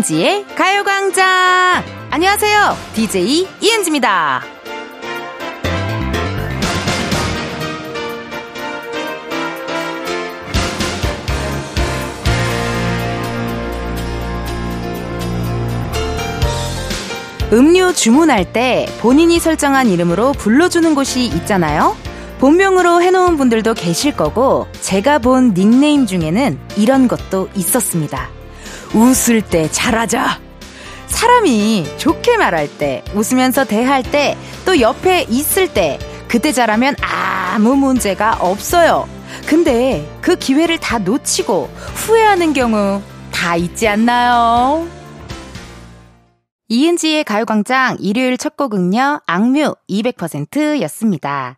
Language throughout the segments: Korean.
이은지의 가요광장! 안녕하세요. DJ 이은지입니다. 음료 주문할 때 본인이 설정한 이름으로 불러주는 곳이 있잖아요. 본명으로 해놓은 분들도 계실 거고, 제가 본 닉네임 중에는 이런 것도 있었습니다. 웃을 때 잘하자. 사람이 좋게 말할 때, 웃으면서 대할 때, 또 옆에 있을 때, 그때 잘하면 아무 문제가 없어요. 근데 그 기회를 다 놓치고 후회하는 경우 다 있지 않나요? 이은지의 가요광장 일요일 첫 곡은요, 악뮤 200% 였습니다.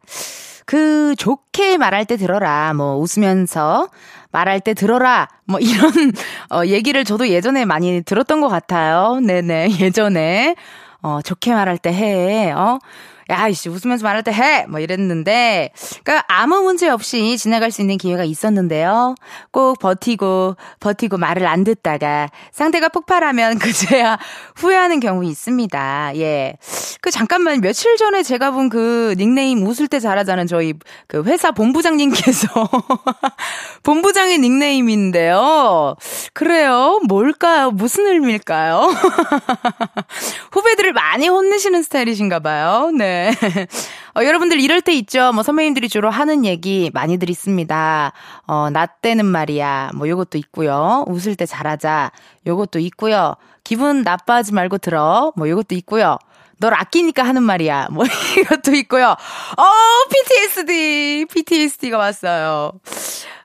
그 좋게 말할 때 들어라. 뭐 웃으면서 말할 때 들어라. 뭐 이런 어 얘기를 저도 예전에 많이 들었던 것 같아요. 네네. 예전에 어 좋게 말할 때 해. 어 야, 이씨, 웃으면서 말할 때 해! 뭐 이랬는데, 그니까 아무 문제 없이 지나갈 수 있는 기회가 있었는데요. 꼭 버티고, 버티고 말을 안 듣다가 상대가 폭발하면 그제야 후회하는 경우 있습니다. 예. 그 잠깐만, 며칠 전에 제가 본 그 닉네임 웃을 때 잘하자는 저희 그 회사 본부장님께서 본부장의 닉네임인데요. 그래요? 뭘까요? 무슨 의미일까요? 후배들을 많이 혼내시는 스타일이신가 봐요. 네. 어, 여러분들 이럴 때 있죠. 뭐 선배님들이 주로 하는 얘기 많이들 있습니다. 어, 나 때는 말이야. 뭐 요것도 있고요. 웃을 때 잘하자. 요것도 있고요. 기분 나빠하지 말고 들어. 뭐 요것도 있고요. 널 아끼니까 하는 말이야. 뭐 이것도 있고요. 어, PTSD. PTSD가 왔어요.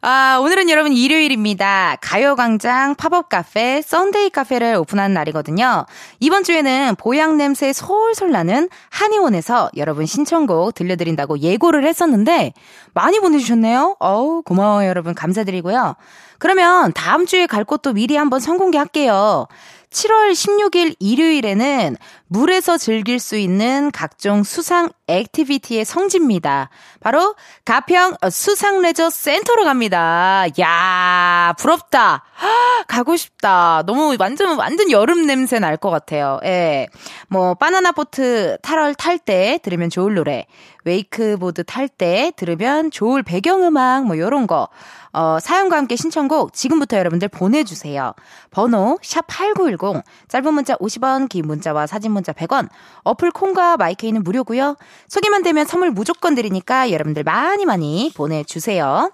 아, 오늘은 여러분 일요일입니다. 가요광장 팝업 카페, 썬데이 카페를 오픈한 날이거든요. 이번 주에는 보양 냄새 솔솔 나는 한의원에서 여러분 신청곡 들려드린다고 예고를 했었는데, 많이 보내주셨네요. 어우, 고마워요, 여러분. 감사드리고요. 그러면 다음 주에 갈 곳도 미리 한번 선공개 할게요. 7월 16일 일요일에는 물에서 즐길 수 있는 각종 수상 activity의 성지입니다. 바로 가평 수상 레저 센터로 갑니다. 야 부럽다. 가고 싶다. 너무 완전 완전 여름 냄새 날 것 같아요. 예. 뭐 바나나 보트 탈월 탈 때 들으면 좋을 노래. 웨이크보드 탈 때 들으면 좋을 배경음악 뭐 요런 거. 어, 사연과 함께 신청곡 지금부터 여러분들 보내 주세요. 번호 샵 8910 짧은 문자 50원 긴 문자와 사진 문자 100원 어플 콩과 마이케이는 무료고요. 소개만 되면 선물 무조건 드리니까 여러분들 많이 많이 보내주세요.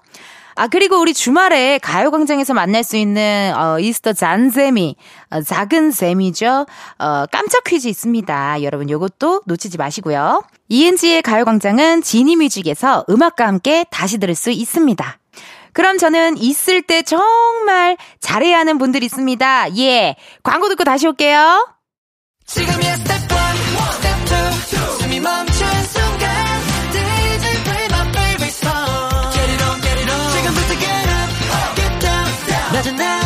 아, 그리고 우리 주말에 가요광장에서 만날 수 있는, 어, 이스터 잔세미, 어, 작은 셈이죠. 어, 깜짝 퀴즈 있습니다. 여러분 요것도 놓치지 마시고요. 이은지의 가요광장은 지니뮤직에서 음악과 함께 다시 들을 수 있습니다. 그럼 저는 있을 때 정말 잘해야 하는 분들 있습니다. 예. 광고 듣고 다시 올게요. 지금이야 스텝 1, 스텝 2, 숨이 멈춘 순간 DJ play my favorite song Get it on, get it on 지금부터 get up, get down 낮은 아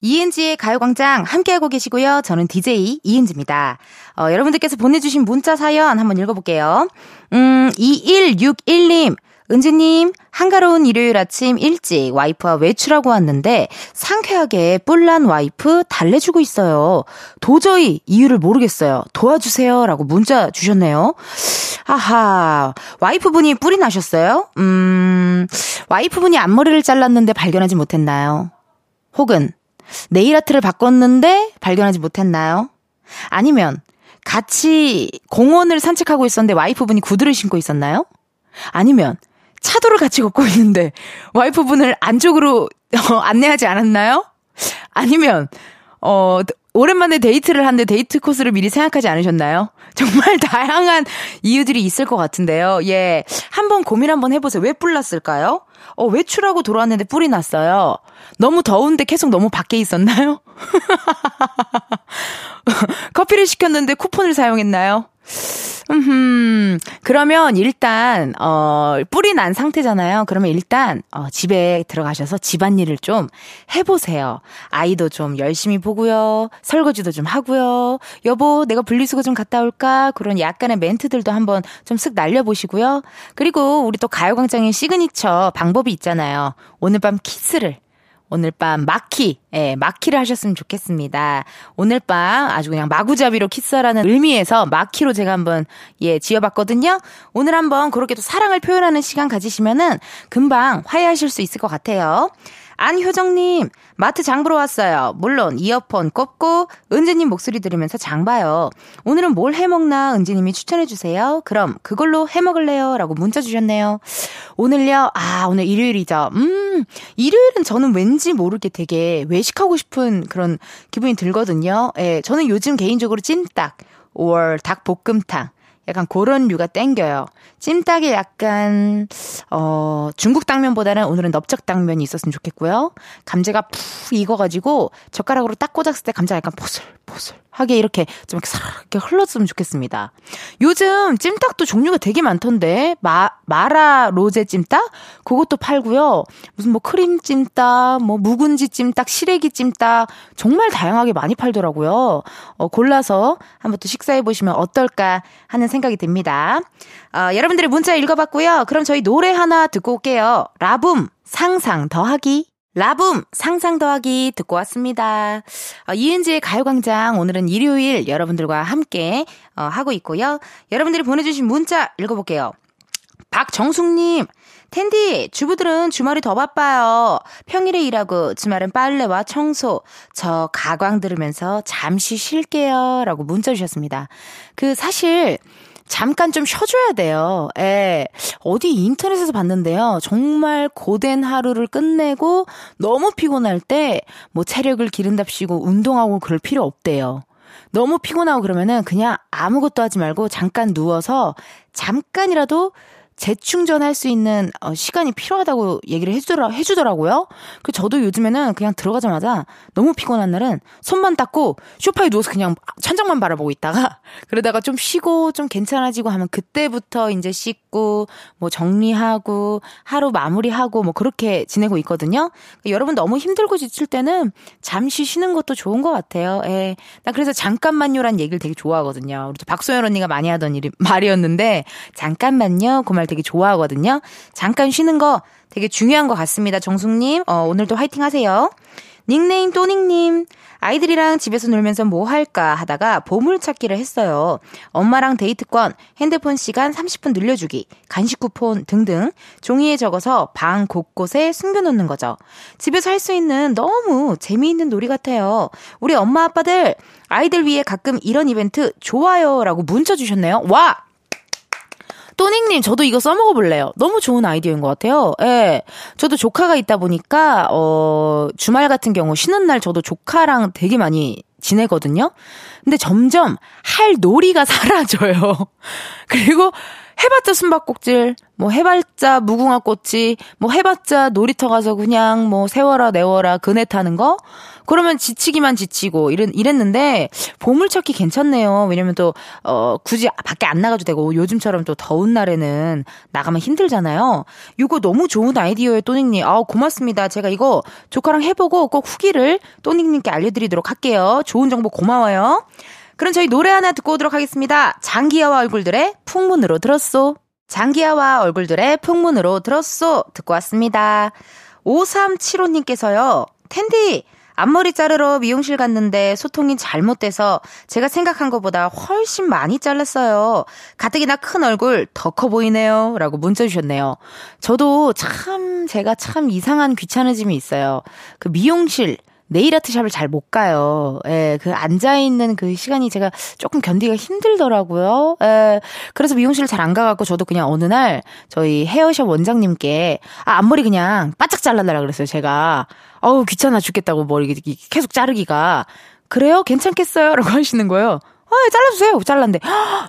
이은지의 가요광장 함께하고 계시고요. 저는 DJ 이은지입니다. 어, 여러분들께서 보내주신 문자 사연 한번 읽어볼게요. 음, 2161님. 은지님, 한가로운 일요일 아침 일찍 와이프와 외출하고 왔는데 상쾌하게 뿔난 와이프 달래주고 있어요. 도저히 이유를 모르겠어요. 도와주세요. 라고 문자 주셨네요. 아하, 와이프분이 뿔이 나셨어요? 음, 와이프분이 앞머리를 잘랐는데 발견하지 못했나요? 혹은 네일 아트를 바꿨는데 발견하지 못했나요? 아니면 같이 공원을 산책하고 있었는데 와이프분이 구두를 신고 있었나요? 아니면 차도를 같이 걷고 있는데 와이프분을 안쪽으로 어, 안내하지 않았나요? 아니면 어 오랜만에 데이트를 하는데 데이트 코스를 미리 생각하지 않으셨나요? 정말 다양한 이유들이 있을 것 같은데요. 예. 한번 고민 한번 해보세요. 왜 뿔났을까요? 어, 외출하고 돌아왔는데 뿔이 났어요. 너무 더운데 계속 너무 밖에 있었나요? 커피를 시켰는데 쿠폰을 사용했나요? 음, 그러면 일단, 어, 뿌리 난 상태잖아요. 그러면 일단, 어, 집에 들어가셔서 집안일을 좀 해보세요. 아이도 좀 열심히 보고요. 설거지도 좀 하고요. 여보, 내가 분리수거 좀 갔다 올까? 그런 약간의 멘트들도 한번 좀 쓱 날려보시고요. 그리고 우리 또 가요광장의 시그니처 방법이 있잖아요. 오늘 밤 키스를 오늘 밤 마키, 예, 마키를 하셨으면 좋겠습니다. 오늘 밤 아주 그냥 마구잡이로 키스하라는 의미에서 마키로 제가 한번, 예, 지어봤거든요. 오늘 한번 그렇게 또 사랑을 표현하는 시간 가지시면은 금방 화해하실 수 있을 것 같아요. 안효정님, 마트 장 보러 왔어요. 물론 이어폰 꼽고 은지님 목소리 들으면서 장 봐요. 오늘은 뭘 해먹나 은지님이 추천해주세요. 그럼 그걸로 해먹을래요? 라고 문자 주셨네요. 오늘요? 아, 오늘 일요일이죠. 음, 일요일은 저는 왠지 모르게 되게 외식하고 싶은 그런 기분이 들거든요. 예, 저는 요즘 개인적으로 찐딱, 5월 닭볶음탕, 약간 그런 류가 땡겨요. 찜닭에 약간 어 중국 당면보다는 오늘은 넓적 당면이 있었으면 좋겠고요. 감자가 푹 익어가지고 젓가락으로 딱 꽂았을 때 감자 약간 포슬포슬 하게 이렇게 좀 이렇게 흘렀으면 좋겠습니다. 요즘 찜닭도 종류가 되게 많던데 마 마라 로제 찜닭 그것도 팔고요. 무슨 뭐 크림 찜닭, 뭐 묵은지 찜닭, 시래기 찜닭 정말 다양하게 많이 팔더라고요. 어 골라서 한번 또 식사해 보시면 어떨까 하는 생각이 듭니다. 어, 여러분들의 문자 읽어봤고요. 그럼 저희 노래 하나 듣고 올게요. 라붐 상상 더하기. 라붐 상상 더하기 듣고 왔습니다. 어, 이은지의 가요광장 오늘은 일요일 여러분들과 함께 어, 하고 있고요. 여러분들이 보내주신 문자 읽어볼게요. 박정숙님, 텐디, 주부들은 주말이 더 바빠요. 평일에 일하고 주말은 빨래와 청소. 저 가광 들으면서 잠시 쉴게요. 라고 문자 주셨습니다. 그 사실 잠깐 좀 쉬어줘야 돼요. 예. 어디 인터넷에서 봤는데요. 정말 고된 하루를 끝내고 너무 피곤할 때 뭐 체력을 기른답시고 운동하고 그럴 필요 없대요. 너무 피곤하고 그러면은 그냥 아무것도 하지 말고 잠깐 누워서 잠깐이라도 재충전할 수 있는 어, 시간이 필요하다고 얘기를 해주더라, 해주더라고요. 그 저도 요즘에는 그냥 들어가자마자 너무 피곤한 날은 손만 닦고 쇼파에 누워서 그냥 천장만 바라보고 있다가 그러다가 좀 쉬고 좀 괜찮아지고 하면 그때부터 이제 씻고 뭐 정리하고 하루 마무리하고 뭐 그렇게 지내고 있거든요. 그러니까 여러분 너무 힘들고 지칠 때는 잠시 쉬는 것도 좋은 것 같아요. 예. 나 그래서 잠깐만요란 얘기를 되게 좋아하거든요. 우리 박소연 언니가 많이 하던 일이 말이었는데 잠깐만요. 그말 되게 좋아하거든요. 잠깐 쉬는 거 되게 중요한 것 같습니다. 정숙님, 어, 오늘도 화이팅 하세요. 닉네임 또닉님, 아이들이랑 집에서 놀면서 뭐 할까 하다가 보물찾기를 했어요. 엄마랑 데이트권, 핸드폰 시간 30분 늘려주기, 간식 쿠폰 등등 종이에 적어서 방 곳곳에 숨겨놓는 거죠. 집에서 할 수 있는 너무 재미있는 놀이 같아요. 우리 엄마 아빠들 아이들 위해 가끔 이런 이벤트 좋아요라고 문자 주셨네요. 와! 또닉님, 저도 이거 써먹어볼래요. 너무 좋은 아이디어인 것 같아요. 예. 저도 조카가 있다 보니까, 어, 주말 같은 경우 쉬는 날 저도 조카랑 되게 많이 지내거든요. 근데 점점 할 놀이가 사라져요. 그리고 해봤자 숨바꼭질, 뭐 해봤자 무궁화 꽃이, 뭐 해봤자 놀이터 가서 그냥 뭐 세워라 내워라 그네 타는 거. 그러면 지치기만 지치고 이랬, 이랬는데 보물찾기 괜찮네요. 왜냐면 또, 어, 굳이 밖에 안 나가도 되고 요즘처럼 또 더운 날에는 나가면 힘들잖아요. 이거 너무 좋은 아이디어예요, 또닉님. 아우, 고맙습니다. 제가 이거 조카랑 해보고 꼭 후기를 또닉님께 알려드리도록 할게요. 좋은 정보 고마워요. 그럼 저희 노래 하나 듣고 오도록 하겠습니다. 장기하와 얼굴들의 풍문으로 들었소. 장기하와 얼굴들의 풍문으로 들었소. 듣고 왔습니다. 5375님께서요. 텐디, 앞머리 자르러 미용실 갔는데 소통이 잘못돼서 제가 생각한 것보다 훨씬 많이 잘랐어요. 가뜩이나 큰 얼굴 더 커 보이네요. 라고 문자 주셨네요. 저도 참, 제가 참 이상한 귀찮아짐이 있어요. 그 미용실, 네일 아트샵을 잘 못 가요. 예, 그 앉아있는 그 시간이 제가 조금 견디기가 힘들더라고요. 예, 그래서 미용실을 잘 안 가갖고 저도 그냥 어느 날 저희 헤어샵 원장님께 아, 앞머리 그냥 바짝 잘라달라 그랬어요, 제가. 어우, 귀찮아 죽겠다고 머리 계속 자르기가. 그래요? 괜찮겠어요? 라고 하시는 거예요. 아, 잘라주세요. 잘랐는데.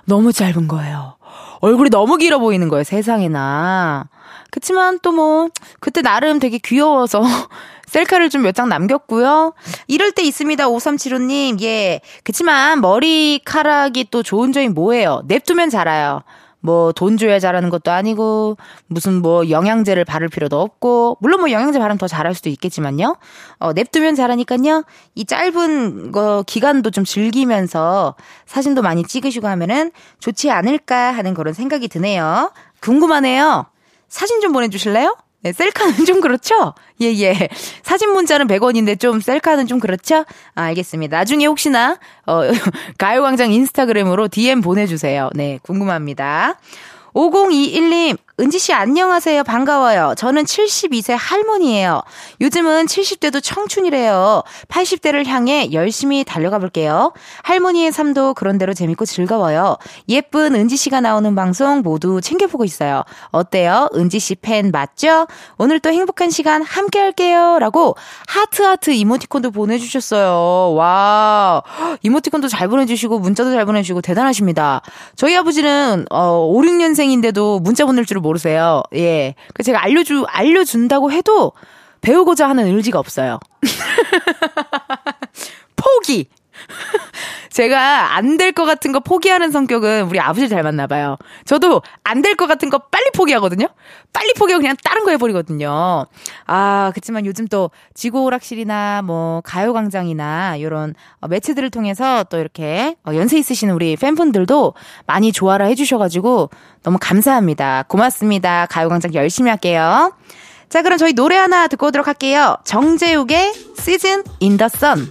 너무 짧은 거예요. 얼굴이 너무 길어 보이는 거예요, 세상에나. 그치만 또 뭐, 그때 나름 되게 귀여워서 셀카를 좀 몇 장 남겼고요. 이럴 때 있습니다. 5375님. 예. 그치만 머리카락이 또 좋은 점이 뭐예요? 냅두면 자라요. 뭐 돈 줘야 자라는 것도 아니고 무슨 뭐 영양제를 바를 필요도 없고 물론 뭐 영양제 바르면 더 자랄 수도 있겠지만요. 어 냅두면 자라니까요. 이 짧은 거 기간도 좀 즐기면서 사진도 많이 찍으시고 하면은 좋지 않을까 하는 그런 생각이 드네요. 궁금하네요. 사진 좀 보내 주실래요? 네, 셀카는 좀 그렇죠? 예, 예. 사진 문자는 100원인데 좀 셀카는 좀 그렇죠? 아, 알겠습니다. 나중에 혹시나, 어, 가요광장 인스타그램으로 DM 보내주세요. 네, 궁금합니다. 5021님, 은지 씨 안녕하세요. 반가워요. 저는 72세 할머니예요. 요즘은 70대도 청춘이래요. 80대를 향해 열심히 달려가 볼게요. 할머니의 삶도 그런대로 재밌고 즐거워요. 예쁜 은지 씨가 나오는 방송 모두 챙겨보고 있어요. 어때요? 은지 씨 팬 맞죠? 오늘 또 행복한 시간 함께 할게요. 라고 하트하트 이모티콘도 보내주셨어요. 와. 이모티콘도 잘 보내주시고 문자도 잘 보내주시고 대단하십니다. 저희 아버지는 어, 5, 6년생인데도 문자 보낼 줄을 모르 모르세요. 예. 그 제가 알려주, 알려준다고 해도 배우고자 하는 의지가 없어요. 포기! 제가 안 될 것 같은 거 포기하는 성격은 우리 아버지 잘 맞나 봐요. 저도 안 될 것 같은 거 빨리 포기하거든요. 빨리 포기하고 그냥 다른 거 해버리거든요. 아 그렇지만 요즘 또 지구오락실이나 뭐 가요광장이나 이런 어, 매체들을 통해서 또 이렇게 어, 연세 있으신 우리 팬분들도 많이 좋아라 해주셔가지고 너무 감사합니다. 고맙습니다. 가요광장 열심히 할게요. 자 그럼 저희 노래 하나 듣고 오도록 할게요. 정재욱의 시즌 인 더 선.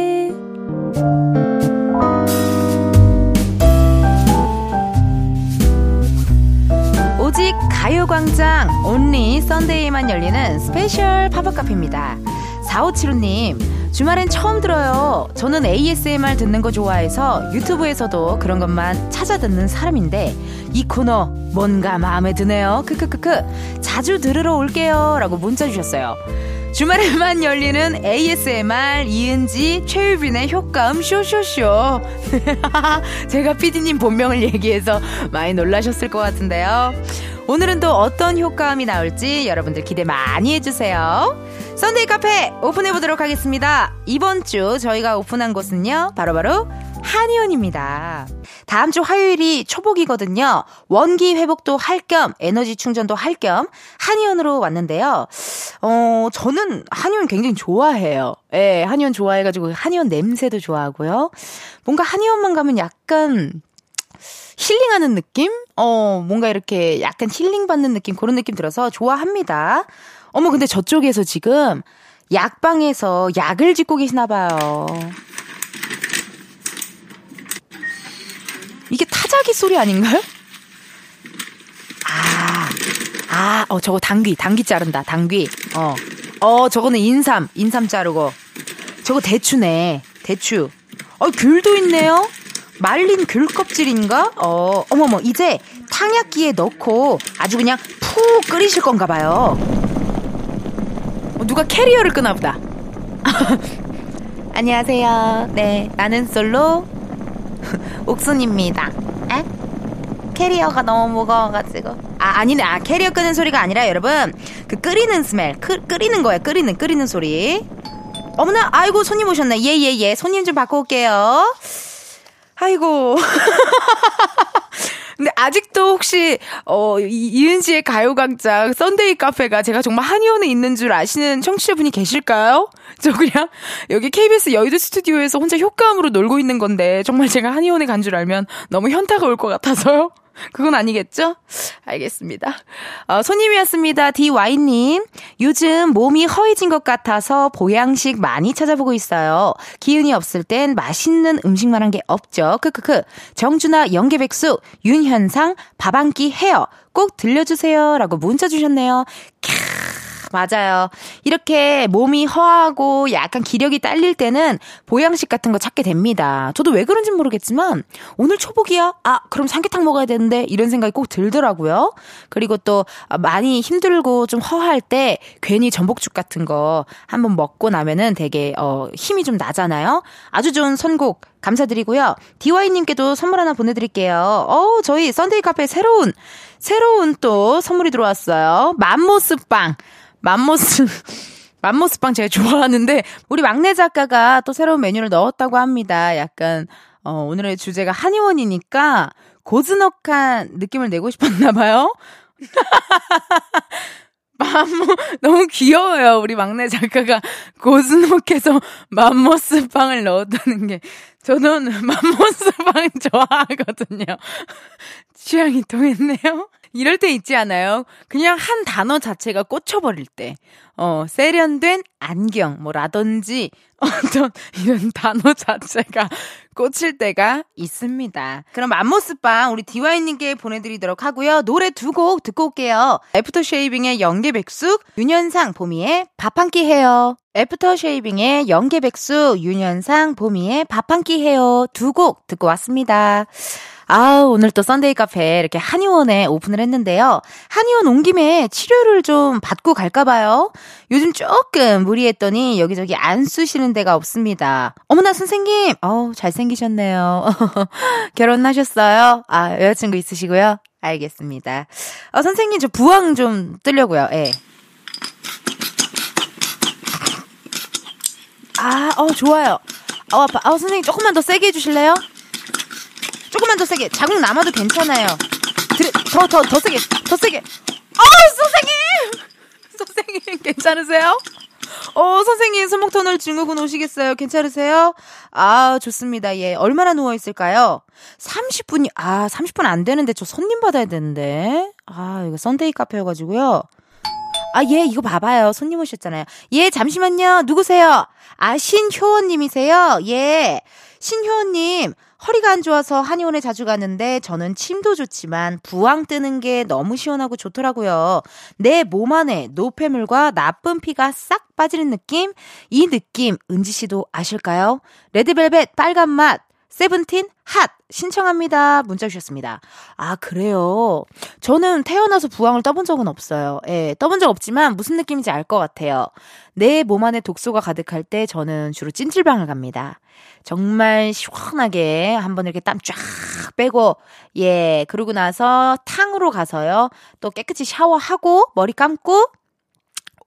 오직 가요광장 only Sunday만 열리는 special 팝업 카페입니다. 4575님, 주말엔 처음 들어요. 저는 ASMR 듣는 거 좋아해서 유튜브에서도 그런 것만 찾아 듣는 사람인데, 이 코너 뭔가 마음에 드네요. 크크크크. 자주 들으러 올게요. 라고 문자 주셨어요. 주말에만 열리는 ASMR 이은지 최유빈의 효과음 쇼쇼쇼. 제가 피디님 본명을 얘기해서 많이 놀라셨을 것 같은데요. 오늘은 또 어떤 효과음이 나올지 여러분들 기대 많이 해주세요. 썬데이 카페 오픈해보도록 하겠습니다. 이번 주 저희가 오픈한 곳은요, 바로바로 바로 한의원입니다. 다음 주 화요일이 초복이거든요. 원기 회복도 할 겸 에너지 충전도 할 겸 한의원으로 왔는데요. 어, 저는 한의원 굉장히 좋아해요. 예, 한의원 좋아해가지고 한의원 냄새도 좋아하고요. 뭔가 한의원만 가면 약간 힐링하는 느낌? 어, 뭔가 이렇게 약간 힐링 받는 느낌, 그런 느낌 들어서 좋아합니다. 어머, 근데 저쪽에서 지금 약방에서 약을 짓고 계시나 봐요. 이게 타자기 소리 아닌가요? 아, 아, 어, 저거 당귀, 당귀 자른다, 당귀. 어, 어, 저거는 인삼, 인삼 자르고. 저거 대추네, 대추. 어, 귤도 있네요? 말린 귤 껍질인가? 어, 어머머, 이제 탕약기에 넣고 아주 그냥 푹 끓이실 건가 봐요. 어, 누가 캐리어를 끄나 보다. 안녕하세요. 네, 나는 솔로 옥순입니다. 에? 캐리어가 너무 무거워가지고. 아, 아니네. 아, 캐리어 끄는 소리가 아니라 여러분, 그 끓이는 smell. 끄, 끓이는 거예요. 끓이는, 끓이는 소리. 어머나, 아이고, 손님 오셨네. 예, 예, 예. 손님 좀 바꿔 올게요. 아이고. 근데 아직도 혹시 어 이은지의 가요광장 썬데이 카페가 제가 정말 한의원에 있는 줄 아시는 청취자분이 계실까요? 저 그냥 여기 KBS 여의도 스튜디오에서 혼자 효과음으로 놀고 있는 건데 정말 제가 한의원에 간 줄 알면 너무 현타가 올 것 같아서요. 그건 아니겠죠? 알겠습니다. 어, 손님이었습니다. DY님. 요즘 몸이 허해진 것 같아서 보양식 많이 찾아보고 있어요. 기운이 없을 땐 맛있는 음식만 한 게 없죠. 크크크. 정준아 연계백숙, 윤현상, 밥 한끼 해요. 꼭 들려주세요. 라고 문자 주셨네요. 캬. 맞아요. 이렇게 몸이 허하고 약간 기력이 딸릴 때는 보양식 같은 거 찾게 됩니다. 저도 왜 그런지 모르겠지만 오늘 초복이야? 아, 그럼 삼계탕 먹어야 되는데 이런 생각이 꼭 들더라고요. 그리고 또 많이 힘들고 좀 허할 때 괜히 전복죽 같은 거 한번 먹고 나면은 되게 어 힘이 좀 나잖아요. 아주 좋은 선곡 감사드리고요. 디와이님께도 선물 하나 보내드릴게요. 어 저희 썬데이 카페 새로운 새로운 또 선물이 들어왔어요. 맘모스빵. 맘모스 맘모스빵 제가 좋아하는데 우리 막내 작가가 또 새로운 메뉴를 넣었다고 합니다. 약간 어, 오늘의 주제가 한의원이니까 고즈넉한 느낌을 내고 싶었나 봐요. 맘모 너무 귀여워요. 우리 막내 작가가 고즈넉해서 맘모스 빵을 넣었다는 게 저는 맘모스 빵 좋아하거든요. 취향이 통했네요. 이럴 때 있지 않아요? 그냥 한 단어 자체가 꽂혀버릴 때. 어, 세련된 안경, 뭐, 라든지, 어떤, 이런 단어 자체가 꽂힐 때가 있습니다. 그럼 맘모스빵 우리 디와이님께 보내드리도록 하고요. 노래 두 곡 듣고 올게요. 애프터 쉐이빙의 영계백숙, 윤현상, 보미의 밥 한 끼 해요. 애프터 쉐이빙의 영계백숙, 윤현상, 보미의 밥 한 끼 해요. 두 곡 듣고 왔습니다. 아, 오늘 또 썬데이 카페 이렇게 한의원에 오픈을 했는데요. 한의원 온 김에 치료를 좀 받고 갈까 봐요. 요즘 조금 무리했더니 여기저기 안 쑤시는 데가 없습니다. 어머나, 선생님! 어우, 잘생기셨네요. 결혼하셨어요? 아, 여자친구 있으시고요? 알겠습니다. 어, 선생님, 저 부항 좀 뜨려고요. 예. 아, 어, 좋아요. 어, 아파. 아, 선생님, 조금만 더 세게 해주실래요? 조금만 더 세게. 자국 남아도 괜찮아요. 더, 더, 더 세게. 더 세게. 어, 선생님! 선생님, 괜찮으세요? 어, 선생님, 손목 터널 증후군 오시겠어요? 괜찮으세요? 아, 좋습니다. 예. 얼마나 누워있을까요? 30분이, 아, 30분 안 되는데 저 손님 받아야 되는데. 아, 이거 썬데이 카페여가지고요. 아, 예, 이거 봐봐요. 손님 오셨잖아요. 예, 잠시만요. 누구세요? 아, 신효원님이세요? 예. 신효원님, 허리가 안 좋아서 한의원에 자주 가는데 저는 침도 좋지만 부항 뜨는 게 너무 시원하고 좋더라고요. 내 몸 안에 노폐물과 나쁜 피가 싹 빠지는 느낌? 이 느낌 은지 씨도 아실까요? 레드벨벳 빨간 맛 세븐틴 핫 신청합니다. 문자 주셨습니다. 아, 그래요. 저는 태어나서 부항을 떠본 적은 없어요. 예, 떠본 적 없지만 무슨 느낌인지 알 것 같아요. 내 몸 안에 독소가 가득할 때 저는 주로 찜질방을 갑니다. 정말 시원하게 한번 이렇게 땀 쫙 빼고, 예, 그러고 나서 탕으로 가서요. 또 깨끗이 샤워하고, 머리 감고,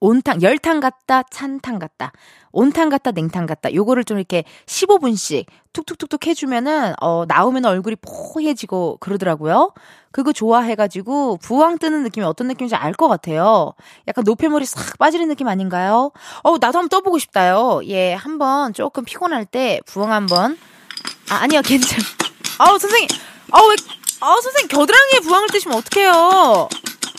온탕, 열탕 같다, 찬탕 같다. 온탕 같다, 냉탕 같다. 요거를 좀 이렇게 15분씩 툭툭툭툭 해주면은, 어, 나오면 얼굴이 포해지고 그러더라고요. 그거 좋아해가지고 부황 뜨는 느낌이 어떤 느낌인지 알 것 같아요. 약간 노폐물이 싹 빠지는 느낌 아닌가요? 어, 나도 한번 떠보고 싶다요. 예, 한번 조금 피곤할 때 부황 한번. 아, 아니요, 괜찮. 아우, 선생님. 아우, 왜, 아우, 선생님, 겨드랑이에 부황을 뜨시면 어떡해요.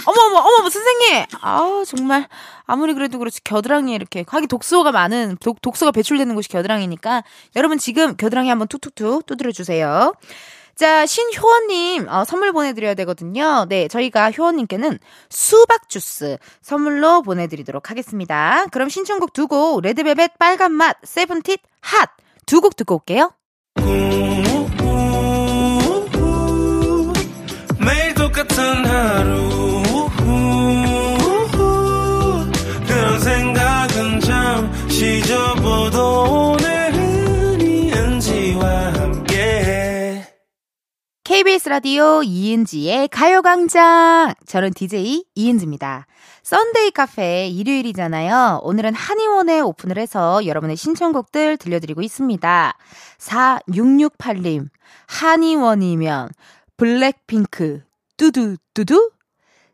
어머, 어머, 어머, 선생님! 아우, 정말. 아무리 그래도 그렇지, 겨드랑이에 이렇게. 하기 독소가 많은, 독, 독소가 배출되는 곳이 겨드랑이니까. 여러분 지금 겨드랑이 한번 툭툭툭 두드려주세요. 자, 신효원님, 어, 선물 보내드려야 되거든요. 네, 저희가 효원님께는 수박 주스 선물로 보내드리도록 하겠습니다. 그럼 신청곡 두 곡, 레드벨벳 빨간 맛, 세븐틴 핫. 두 곡 듣고 올게요. 똑같은 하루 KBS 라디오 이은지의 가요광장. 저는 DJ 이은지입니다. 썬데이 카페 일요일이잖아요. 오늘은 한의원에 오픈을 해서 여러분의 신청곡들 들려드리고 있습니다. 4668님, 한의원이면 블랙핑크, 뚜두, 뚜두?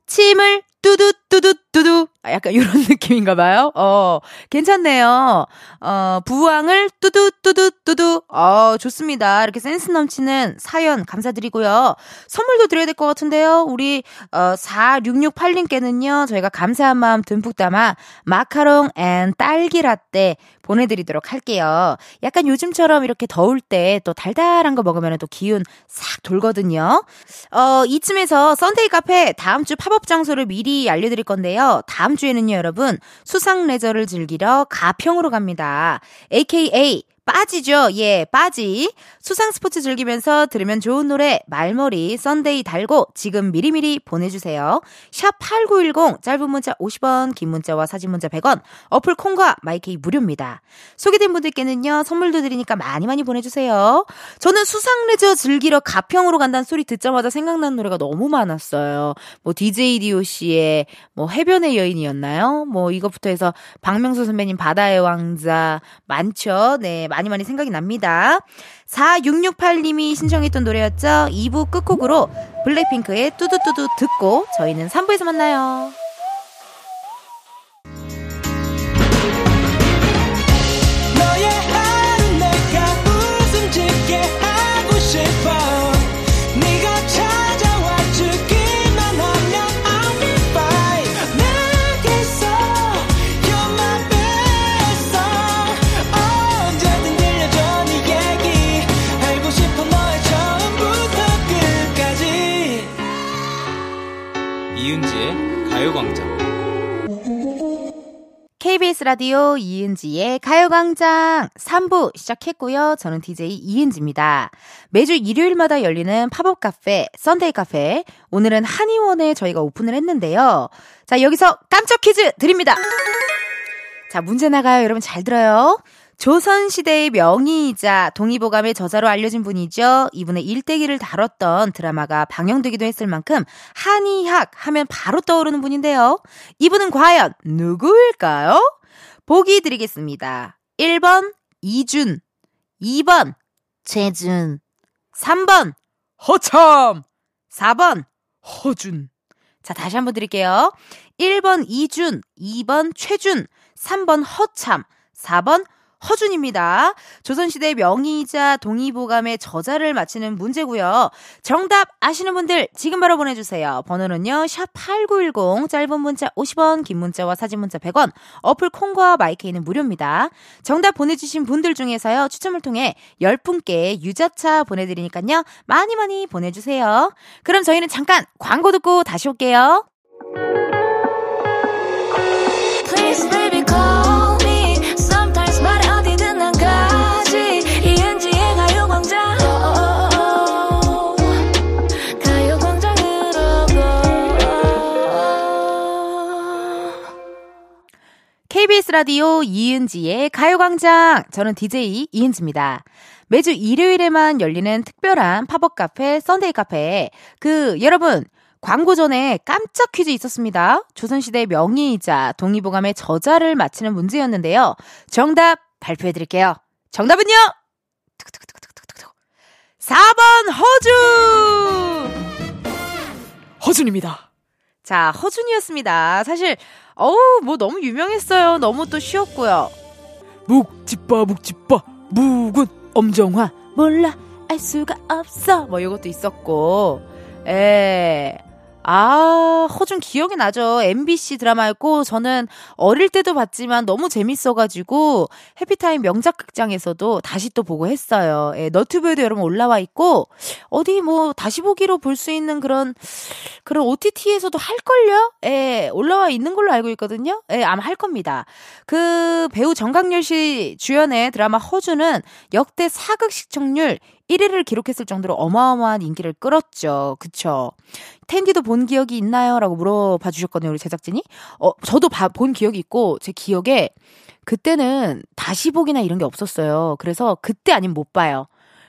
침을 뚜두, 뚜두, 뚜두. 약간 이런 느낌인가 봐요. 어, 괜찮네요. 어, 부항을 뚜두, 뚜두, 뚜두. 어, 좋습니다. 이렇게 센스 넘치는 사연 감사드리고요. 선물도 드려야 될 것 같은데요. 우리, 어, 4668님께는요, 저희가 감사한 마음 듬뿍 담아 마카롱 and 딸기 라떼 보내드리도록 할게요. 약간 요즘처럼 이렇게 더울 때 또 달달한 거 먹으면 또 기운 싹 돌거든요. 어, 이쯤에서 썬데이 카페 다음 주 팝업 장소를 미리 알려드 릴 건데요. 다음 주에는요, 여러분, 수상 레저를 즐기러 가평으로 갑니다. AKA 빠지죠. 예, 빠지. 수상 스포츠 즐기면서 들으면 좋은 노래 말머리 썬데이 달고 지금 미리미리 보내주세요. 샵 8910 짧은 문자 50원 긴 문자와 사진 문자 100원 어플 콩과 마이케이 무료입니다. 소개된 분들께는요 선물도 드리니까 많이 많이 보내주세요. 저는 수상 레저 즐기러 가평으로 간다는 소리 듣자마자 생각나는 노래가 너무 많았어요. 뭐 DJ DOC의 뭐 해변의 여인이었나요? 뭐 이것부터 해서 박명수 선배님 바다의 왕자 많죠. 네 많이 많이 생각이 납니다. 4668님이 신청했던 노래였죠. 2부 끝곡으로 블랙핑크의 뚜두뚜두 듣고 저희는 3부에서 만나요. KBS 라디오 이은지의 가요광장 3부 시작했고요. 저는 DJ 이은지입니다. 매주 일요일마다 열리는 팝업 카페, 썬데이 카페. 오늘은 한의원에 저희가 오픈을 했는데요. 자, 여기서 깜짝 퀴즈 드립니다. 자, 문제 나가요. 여러분 잘 들어요. 조선시대의 명의이자 동의보감의 저자로 알려진 분이죠. 이분의 일대기를 다뤘던 드라마가 방영되기도 했을 만큼 한의학 하면 바로 떠오르는 분인데요. 이분은 과연 누구일까요? 보기 드리겠습니다. 1번 이준, 2번 최준, 3번 허참, 4번 허준. 자, 다시 한번 드릴게요. 1번 이준, 2번 최준, 3번 허참, 4번 허 준입니다. 조선시대 명의이자 동의보감의 저자를 맞히는 문제고요. 정답 아시는 분들 지금 바로 보내주세요. 번호는요. 샵 8910 짧은 문자 50원 긴 문자와 사진 문자 100원 어플 콩과 마이케이는 무료입니다. 정답 보내주신 분들 중에서요. 추첨을 통해 10분께 유자차 보내드리니까요. 많이 많이 보내주세요. 그럼 저희는 잠깐 광고 듣고 다시 올게요. 라디오 이은지의 가요광장. 저는 DJ 이은지입니다. 매주 일요일에만 열리는 특별한 팝업 카페, 썬데이 카페. 그, 여러분, 광고 전에 깜짝 퀴즈 있었습니다. 조선시대 명의이자 동의보감의 저자를 맞히는 문제였는데요. 정답 발표해 드릴게요. 정답은요? 4번 허준! 허준입니다. 자, 허준이었습니다. 사실 어우, 뭐 너무 유명했어요. 너무 또 쉬웠고요. 묵집바 묵집바 묵은 엄정화 몰라 알 수가 없어 뭐 이것도 있었고 에 아, 허준 기억이 나죠. MBC 드라마였고, 저는 어릴 때도 봤지만 너무 재밌어가지고, 해피타임 명작 극장에서도 다시 또 보고 했어요. 예, 너튜브에도 여러분 올라와 있고, 어디 뭐 다시 보기로 볼 수 있는 그런, 그런 OTT에서도 할걸요? 예, 올라와 있는 걸로 알고 있거든요. 예, 아마 할 겁니다. 그 배우 정강렬 씨 주연의 드라마 허준은 역대 사극 시청률 1위를 기록했을 정도로 어마어마한 인기를 끌었죠. 그쵸? 텐디도 본 기억이 있나요? 라고 물어봐 주셨거든요, 우리 제작진이. 어, 저도 봐, 본 기억이 있고, 제 기억에 그때는 다시 보기나 이런 게 없었어요. 그래서 그때 아니면 못 봐요.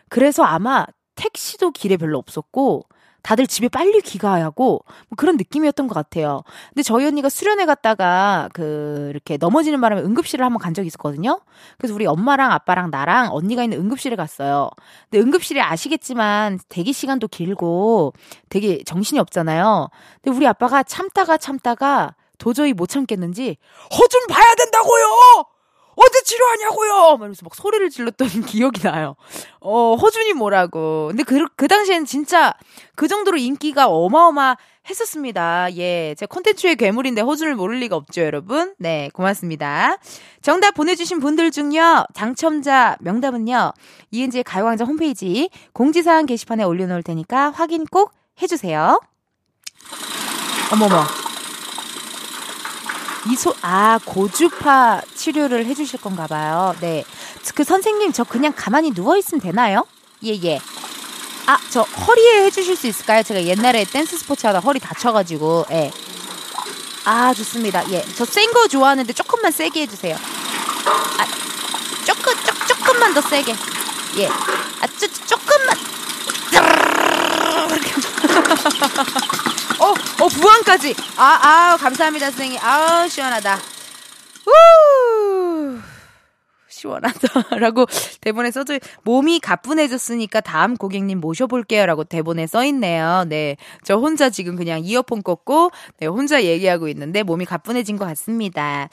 그래서 아마 택시도 길에 별로 없었고, 다들 집에 빨리 귀가하고 뭐 그런 느낌이었던 것 같아요. 근데 저희 언니가 수련회 갔다가 그 이렇게 넘어지는 바람에 응급실을 한번 간 적이 있었거든요. 그래서 우리 엄마랑 아빠랑 나랑 언니가 있는 응급실에 갔어요. 근데 응급실이 아시겠지만 대기 시간도 길고 되게 정신이 없잖아요. 근데 우리 아빠가 참다가 참다가 도저히 못 참겠는지 허준 봐야 된다고요. 언제 치료하냐고요! 말면서 막 소리를 질렀던 기억이 나요. 어, 허준이 뭐라고. 근데 그, 그 당시엔 진짜 그 정도로 인기가 어마어마 했었습니다. 예. 제 콘텐츠의 괴물인데 허준을 모를 리가 없죠, 여러분. 네, 고맙습니다. 정답 보내주신 분들 중요, 당첨자 명답은요, 이은지의 가요광장 홈페이지 공지사항 게시판에 올려놓을 테니까 확인 꼭 해주세요. 어머머. 이소, 아, 고주파 치료를 해주실 건가 봐요. 네. 그 선생님, 저 그냥 가만히 누워 있으면 되나요? 예, 예. 아, 저 허리에 해주실 수 있을까요? 제가 옛날에 댄스 스포츠 하다 허리 다쳐가지고, 예. 아, 좋습니다. 예. 저 센 거 좋아하는데 조금만 세게 해주세요. 아, 조금, 조, 조금만 더 세게. 예. 아, 쪼, 조금만. 어, 어, 부항까지. 아, 아, 감사합니다, 선생님. 아우, 시원하다. 우! 시원하다라고 대본에 써져 몸이 가뿐해졌으니까 다음 고객님 모셔볼게요라고 대본에 써 있네요. 네, 저 혼자 지금 그냥 이어폰 꽂고 네 혼자 얘기하고 있는데 몸이 가뿐해진 것 같습니다.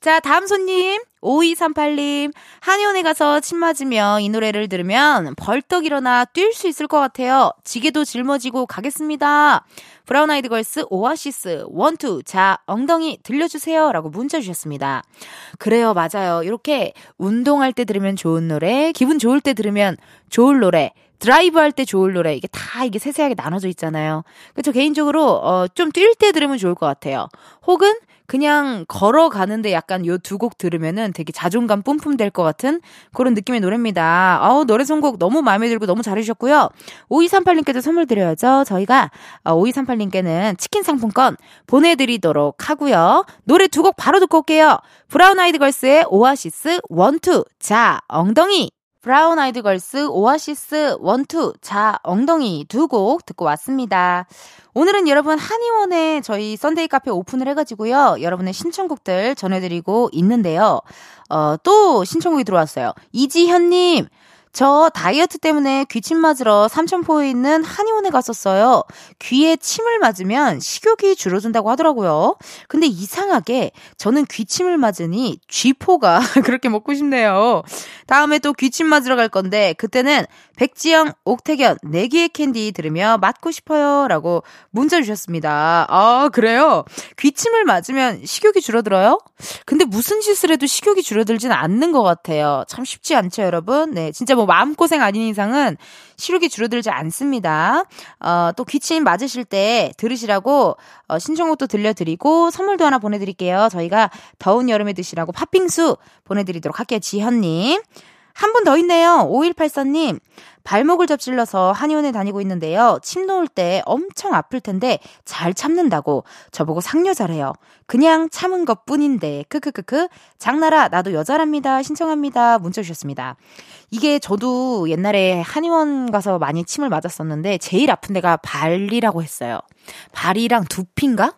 자, 다음 손님. 5238님. 한의원에 가서 침 맞으며 이 노래를 들으면 벌떡 일어나 뛸 수 있을 것 같아요. 지게도 짊어지고 가겠습니다. 브라운 아이드 걸스 오아시스 원투 자 엉덩이 들려주세요 라고 문자 주셨습니다. 그래요 맞아요. 이렇게 운동할 때 들으면 좋은 노래 기분 좋을 때 들으면 좋을 노래 드라이브 할 때 좋을 노래 이게 다 이게 세세하게 나눠져 있잖아요. 그렇죠 개인적으로 어, 좀 뛸 때 들으면 좋을 것 같아요. 혹은 그냥 걸어가는데 약간 요 두 곡 들으면은 되게 자존감 뿜뿜 될 것 같은 그런 느낌의 노래입니다. 아우, 노래 선곡 너무 마음에 들고 너무 잘해주셨고요. 5238님께도 선물 드려야죠. 저희가 5238님께는 어, 치킨 상품권 보내드리도록 하고요. 노래 두 곡 바로 듣고 올게요. 브라운 아이드 걸스의 오아시스 원투 자 엉덩이 브라운 아이드 걸스 오아시스 원투 자 엉덩이 두 곡 듣고 왔습니다. 오늘은 여러분 한의원에 저희 썬데이 카페 오픈을 해가지고요. 여러분의 신청곡들 전해드리고 있는데요. 어, 또 신청곡이 들어왔어요. 이지현님, 저 다이어트 때문에 귀침 맞으러 삼천포에 있는 한의원에 갔었어요. 귀에 침을 맞으면 식욕이 줄어든다고 하더라고요. 근데 이상하게 저는 귀침을 맞으니 쥐포가 그렇게 먹고 싶네요. 다음에 또 귀침 맞으러 갈 건데 그때는 백지영, 옥태견, 내기의 캔디 들으며 맞고 싶어요. 라고 문자 주셨습니다. 아, 그래요? 귀침을 맞으면 식욕이 줄어들어요? 근데 무슨 짓을 해도 식욕이 줄어들진 않는 것 같아요. 참 쉽지 않죠, 여러분? 네, 진짜 뭐 마음고생 아닌 이상은 식욕이 줄어들지 않습니다. 어, 또 귀침 맞으실 때 들으시라고 어, 신청곡도 들려드리고 선물도 하나 보내드릴게요. 저희가 더운 여름에 드시라고 팥빙수 보내드리도록 할게요. 지현님. 한 분 더 있네요. 5184님. 발목을 접질러서 한의원에 다니고 있는데요. 침 놓을 때 엄청 아플 텐데 잘 참는다고 저보고 상여자래요. 그냥 참은 것 뿐인데 크크크크 장나라 나도 여자랍니다. 신청합니다. 문자 주셨습니다. 이게 저도 옛날에 한의원 가서 많이 침을 맞았었는데 제일 아픈 데가 발이라고 했어요. 발이랑 두피인가?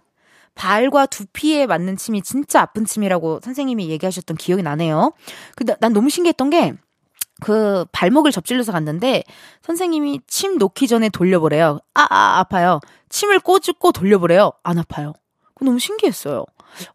발과 두피에 맞는 침이 진짜 아픈 침이라고 선생님이 얘기하셨던 기억이 나네요. 근데 난 너무 신기했던 게 그 발목을 접질러서 갔는데 선생님이 침 놓기 전에 돌려보래요. 아, 아 아파요. 침을 꽂고 돌려보래요. 안 아파요. 너무 신기했어요.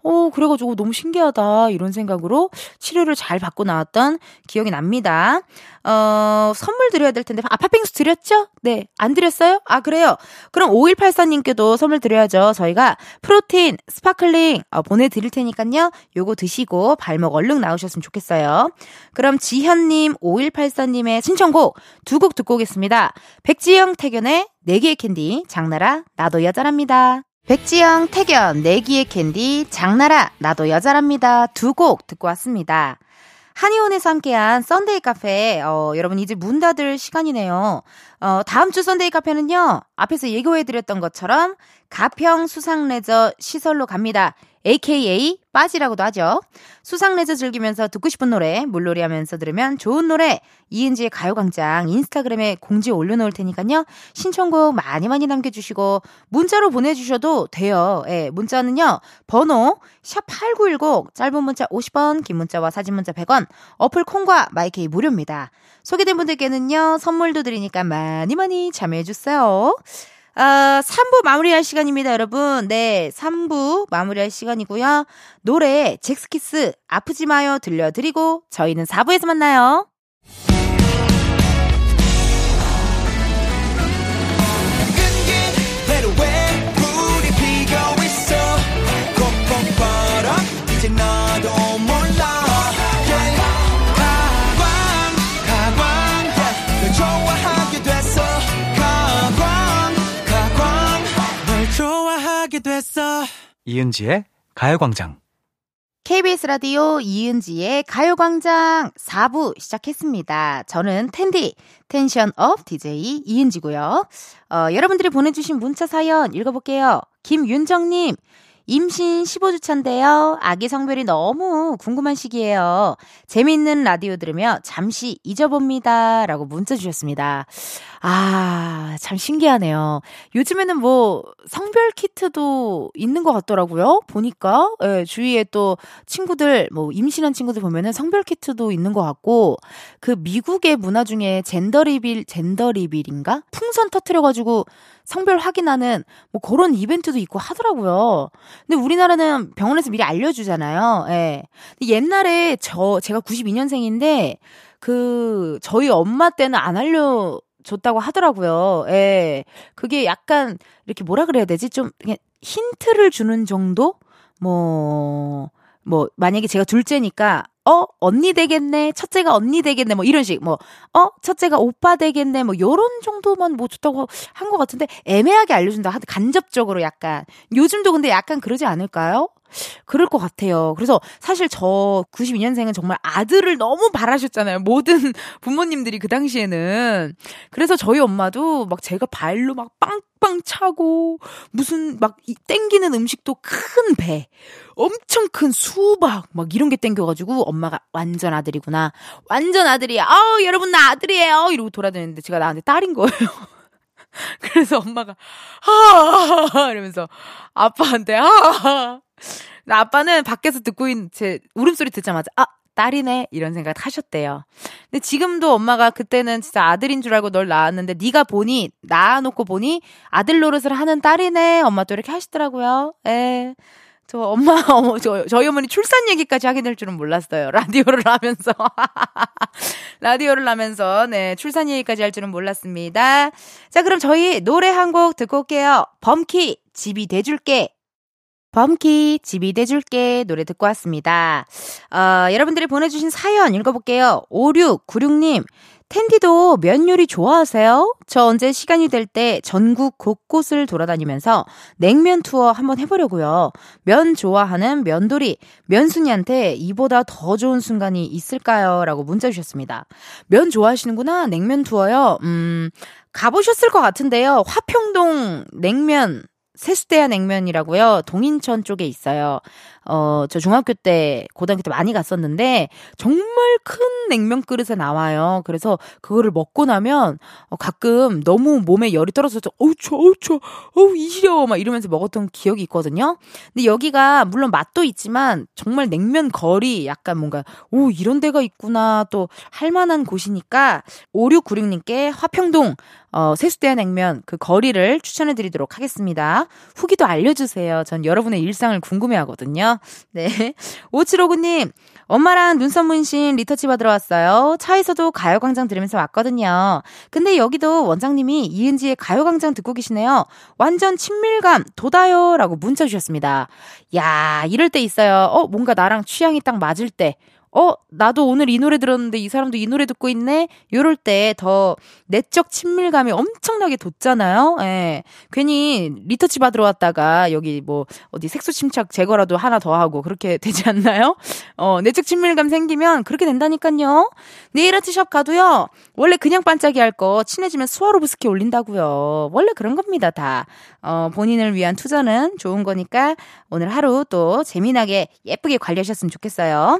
어, 그래가지고 너무 신기하다. 이런 생각으로 치료를 잘 받고 나왔던 기억이 납니다. 어, 선물 드려야 될 텐데. 아, 팥빙수 드렸죠? 네. 안 드렸어요? 아, 그래요? 그럼 5184님께도 선물 드려야죠. 저희가 프로틴, 스파클링, 어, 보내드릴 테니까요. 요거 드시고 발목 얼른 나으셨으면 좋겠어요. 그럼 지현님, 5184님의 신청곡 두 곡 듣고 오겠습니다. 백지영 택연의 내 귀에 캔디, 장나라, 나도 여자랍니다. 백지영, 택연, 내 귀에 캔디, 장나라, 나도 여자랍니다. 두 곡 듣고 왔습니다. 한의원에서 함께한 썬데이 카페, 어, 여러분 이제 문 닫을 시간이네요. 어, 다음 주 썬데이 카페는요, 앞에서 예고해드렸던 것처럼 가평 수상레저 시설로 갑니다. AKA 빠지라고도 하죠. 수상레저 즐기면서 듣고 싶은 노래, 물놀이 하면서 들으면 좋은 노래, 이은지의 가요광장 인스타그램에 공지 올려놓을 테니까요. 신청곡 많이 많이 남겨주시고, 문자로 보내주셔도 돼요. 예, 문자는요, 번호, 샵8910, 짧은 문자 50원, 긴 문자와 사진 문자 100원, 어플 콩과 마이케이 무료입니다. 소개된 분들께는요, 선물도 드리니까 많이 많이 참여해주세요. 어, 3부 마무리할 시간입니다, 여러분. 네, 3부 마무리할 시간이고요. 노래 잭스키스 아프지 마요 들려드리고 저희는 4부에서 만나요. 이은지의 가요광장. KBS 라디오 이은지의 가요광장 4부 시작했습니다. 저는 텐디, tension up DJ 이은지고요. 어, 여러분들이 보내주신 문자 사연 읽어볼게요. 김윤정님, 임신 15주 차인데요. 아기 성별이 너무 궁금한 시기예요. 재미있는 라디오 들으며 잠시 잊어봅니다. 라고 문자 주셨습니다. 아, 참 신기하네요. 요즘에는 뭐 성별 키트도 있는 것 같더라고요. 보니까. 예, 주위에 또 친구들, 뭐 임신한 친구들 보면은 성별 키트도 있는 것 같고, 그 미국의 문화 중에 젠더 리빌, 젠더 리빌인가? 풍선 터트려 가지고 성별 확인하는 뭐 그런 이벤트도 있고 하더라고요. 근데 우리나라는 병원에서 미리 알려주잖아요. 예. 옛날에 저, 제가 92년생인데, 그, 저희 엄마 때는 안 알려, 줬다고 하더라고요. 예. 그게 약간, 이렇게 뭐라 그래야 되지? 좀, 힌트를 주는 정도? 뭐, 뭐, 만약에 제가 둘째니까, 어, 언니 되겠네, 첫째가 언니 되겠네, 뭐 이런 식, 뭐, 어, 첫째가 오빠 되겠네, 뭐 요런 정도만 뭐 좋다고 한 것 같은데, 애매하게 알려준다. 간접적으로 약간. 요즘도 근데 약간 그러지 않을까요? 그럴 것 같아요. 그래서 사실 저 92년생은 정말 아들을 너무 바라셨잖아요. 모든 부모님들이 그 당시에는. 그래서 저희 엄마도 막 제가 발로 막 빵빵 차고 무슨 막 땡기는 음식도 큰 배, 엄청 큰 수박 막 이런 게 땡겨가지고 엄마가 완전 아들이구나. 완전 아들이야. 아우 여러분 나 아들이에요. 이러고 돌아다녔는데 제가 나한테 딸인 거예요. 그래서 엄마가 하하하 이러면서 아빠한테 하하하 아빠는 밖에서 듣고 있는 제 울음소리 듣자마자 아 딸이네 이런 생각 하셨대요. 근데 지금도 엄마가 그때는 진짜 아들인 줄 알고 널 낳았는데 네가 보니 낳아놓고 보니 아들 노릇을 하는 딸이네 엄마 또 이렇게 하시더라고요. 에. 저 엄마, 어머, 저, 저희 어머니 출산 얘기까지 하게 될 줄은 몰랐어요. 라디오를 하면서. 라디오를 하면서, 네, 출산 얘기까지 할 줄은 몰랐습니다. 자, 그럼 저희 노래 한 곡 듣고 올게요. 범키, 집이 돼줄게. 범키 집이 돼줄게 노래 듣고 왔습니다. 어, 여러분들이 보내주신 사연 읽어볼게요. 5696님 텐디도 면 요리 좋아하세요? 저 언제 시간이 될 때 전국 곳곳을 돌아다니면서 냉면 투어 한번 해보려고요. 면 좋아하는 면돌이 면순이한테 이보다 더 좋은 순간이 있을까요? 라고 문자 주셨습니다. 면 좋아하시는구나. 냉면 투어요. 음, 가보셨을 것 같은데요. 화평동 냉면 세수대야 냉면이라고요. 동인천 쪽에 있어요. 어, 저 중학교 때, 고등학교 때 많이 갔었는데, 정말 큰 냉면 그릇에 나와요. 그래서 그거를 먹고 나면, 어, 가끔 너무 몸에 열이 떨어져서, 어우, 저, 어우, 저, 어우, 이시려. 막 이러면서 먹었던 기억이 있거든요. 근데 여기가, 물론 맛도 있지만, 정말 냉면 거리, 약간 뭔가, 오, 이런 데가 있구나. 또, 할만한 곳이니까, 5696님께 화평동, 어, 세수대야 냉면 그 거리를 추천해 드리도록 하겠습니다. 후기도 알려주세요. 전 여러분의 일상을 궁금해 하거든요. 네. 5759님, 엄마랑 눈썹 문신 리터치 받으러 왔어요. 차에서도 가요광장 들으면서 왔거든요. 근데 여기도 원장님이 이은지의 가요광장 듣고 계시네요. 완전 친밀감 돋아요. 라고 문자 주셨습니다. 야, 이럴 때 있어요. 어, 뭔가 나랑 취향이 딱 맞을 때. 어, 나도 오늘 이 노래 들었는데 이 사람도 이 노래 듣고 있네? 요럴 때 더 내적 친밀감이 엄청나게 돋잖아요? 예. 괜히 리터치 받으러 왔다가 여기 뭐 어디 색소 침착 제거라도 하나 더 하고 그렇게 되지 않나요? 어, 내적 친밀감 생기면 그렇게 된다니까요? 네일 아트샵 가도요, 원래 그냥 반짝이 할 거 친해지면 스와로브스키 올린다고요. 원래 그런 겁니다, 다. 어, 본인을 위한 투자는 좋은 거니까 오늘 하루 또 재미나게 예쁘게 관리하셨으면 좋겠어요.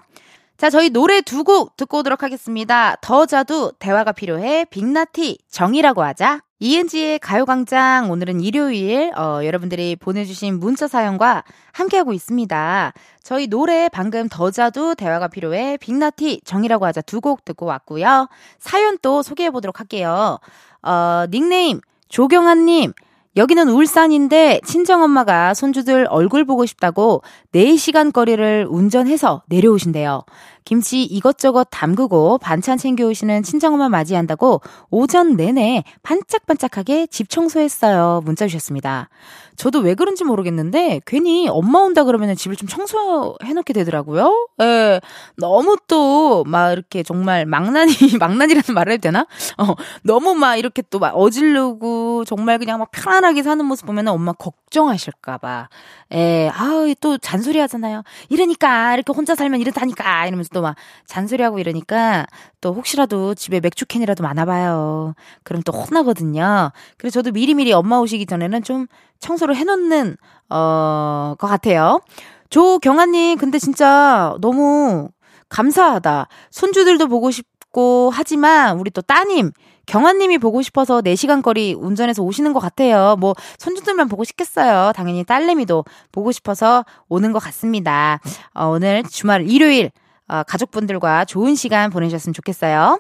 자, 저희 노래 두 곡 듣고 오도록 하겠습니다. 더 자두 대화가 필요해 빅나티 정이라고 하자. 이은지의 가요광장 오늘은 일요일 어, 여러분들이 보내주신 문자 사연과 함께하고 있습니다. 저희 노래 방금 더 자두 대화가 필요해 빅나티 정이라고 하자 두 곡 듣고 왔고요. 사연 또 소개해 보도록 할게요. 어, 닉네임 조경아님 여기는 울산인데 친정엄마가 손주들 얼굴 보고 싶다고 4시간 거리를 운전해서 내려오신대요. 김치 이것저것 담그고 반찬 챙겨오시는 친정엄마 맞이한다고 오전 내내 반짝반짝하게 집 청소했어요. 문자 주셨습니다. 저도 왜 그런지 모르겠는데 괜히 엄마 온다 그러면 집을 좀 청소해 놓게 되더라고요. 예. 너무 또 막 이렇게 정말 망나니 망나니라는 말을 해도 되나? 어. 너무 막 이렇게 또 막 어질르고 정말 그냥 막 편안하게 사는 모습 보면은 엄마 걱정하실까 봐. 예. 아우 또 잔소 리 하잖아요. 이러니까 이렇게 혼자 살면 이렇다니까 이러면서 또 막 잔소리하고 이러니까 또 혹시라도 집에 맥주캔이라도 많아 봐요. 그럼 또 혼나거든요. 그래서 저도 미리미리 엄마 오시기 전에는 좀 청소를 해 놓는, 어, 것 같아요. 조경아 님, 근데 진짜 너무 감사하다. 손주들도 보고 싶고 하지만 우리 또 따님, 경아님이 보고 싶어서 4시간 거리 운전해서 오시는 것 같아요. 뭐, 손주들만 보고 싶겠어요. 당연히 딸내미도 보고 싶어서 오는 것 같습니다. 어, 오늘 주말 일요일, 어, 가족분들과 좋은 시간 보내셨으면 좋겠어요.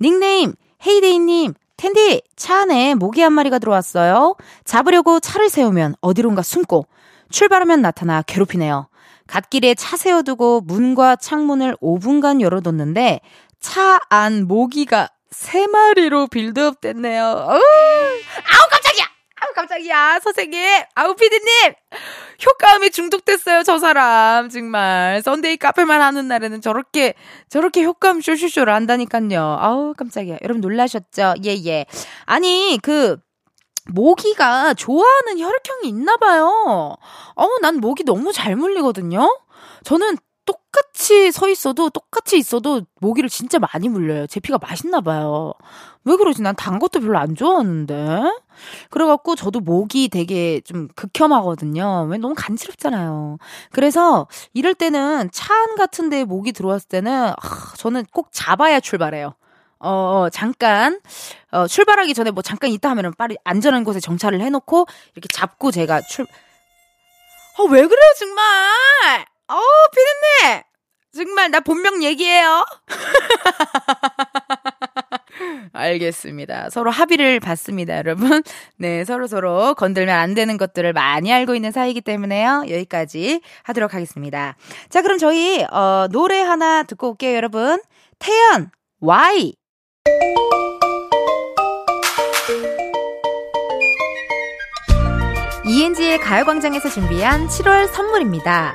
닉네임, 헤이데이님, 텐디, 차 안에 모기 한 마리가 들어왔어요. 잡으려고 차를 세우면 어디론가 숨고, 출발하면 나타나 괴롭히네요. 갓길에 차 세워두고 문과 창문을 5분간 열어뒀는데, 차 안 모기가 3마리로 빌드업 됐네요. 아우, 깜짝이야! 아우, 깜짝이야! 선생님! 아우, 피디님! 효과음이 중독됐어요, 저 사람. 정말. 썬데이 카페만 하는 날에는 저렇게, 저렇게 효과음 쇼쇼쇼를 한다니까요. 아우, 깜짝이야. 여러분 놀라셨죠? 예, 예. 아니, 그, 모기가 좋아하는 혈액형이 있나 봐요. 어, 난 모기 너무 잘 물리거든요? 저는 똑같이 서 있어도 똑같이 있어도 모기를 진짜 많이 물려요. 제 피가 맛있나 봐요. 왜 그러지? 난 단 것도 별로 안 좋아하는데. 그래갖고 저도 목이 되게 좀 극혐하거든요. 왜 너무 간지럽잖아요. 그래서 이럴 때는 차 안 같은 데에 모기 들어왔을 때는 아, 저는 꼭 잡아야 출발해요. 어, 어, 잠깐, 어, 출발하기 전에 뭐 잠깐 있다 하면은 빨리 안전한 곳에 정차를 해놓고 이렇게 잡고 제가 출, 어, 왜 그래요, 정말! 어, 피디님! 정말 나 본명 얘기해요. 알겠습니다. 서로 합의를 봤습니다, 여러분. 네, 서로 서로 건들면 안 되는 것들을 많이 알고 있는 사이기 때문에요. 여기까지 하도록 하겠습니다. 자, 그럼 저희 어, 노래 하나 듣고 올게요, 여러분. 태연, Y. ENG의 가요광장에서 준비한 7월 선물입니다.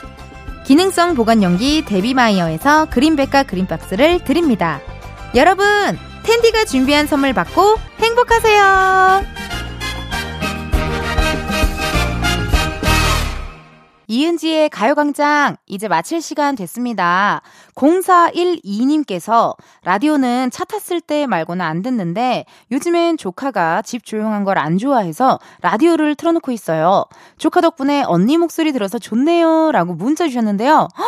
기능성 보관용기 데비마이어에서 그린백과 그린박스를 드립니다. 여러분, 텐디가 준비한 선물 받고 행복하세요. 이은지의 가요광장 이제 마칠 시간 됐습니다. 0412님께서 라디오는 차 탔을 때 말고는 안 듣는데 요즘엔 조카가 집 조용한 걸 안 좋아해서 라디오를 틀어놓고 있어요. 조카 덕분에 언니 목소리 들어서 좋네요. 라고 문자 주셨는데요. 허,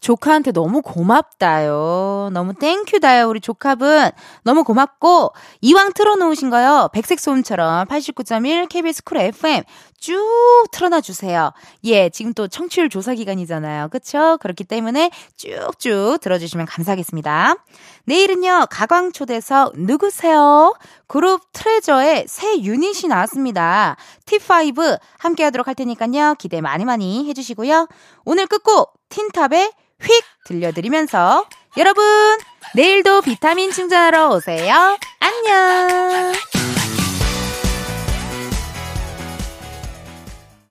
조카한테 너무 고맙다요. 너무 thank you다요. 우리 조카분. 너무 고맙고 이왕 틀어놓으신 거요. 백색 소음처럼 89.1 KBS 쿨 FM 쭉 틀어놔 주세요. 예, 지금 또 청취율 조사 기간이잖아요. 그쵸? 그렇기 때문에 쭉쭉 들어주시면 감사하겠습니다. 내일은요, 가광초대석 누구세요? 그룹 트레저의 새 유닛이 나왔습니다. T5 함께 하도록 할 테니까요. 기대 많이 많이 해주시고요. 오늘 끝곡 틴탑의 휙 들려드리면서 여러분, 내일도 비타민 충전하러 오세요. 안녕!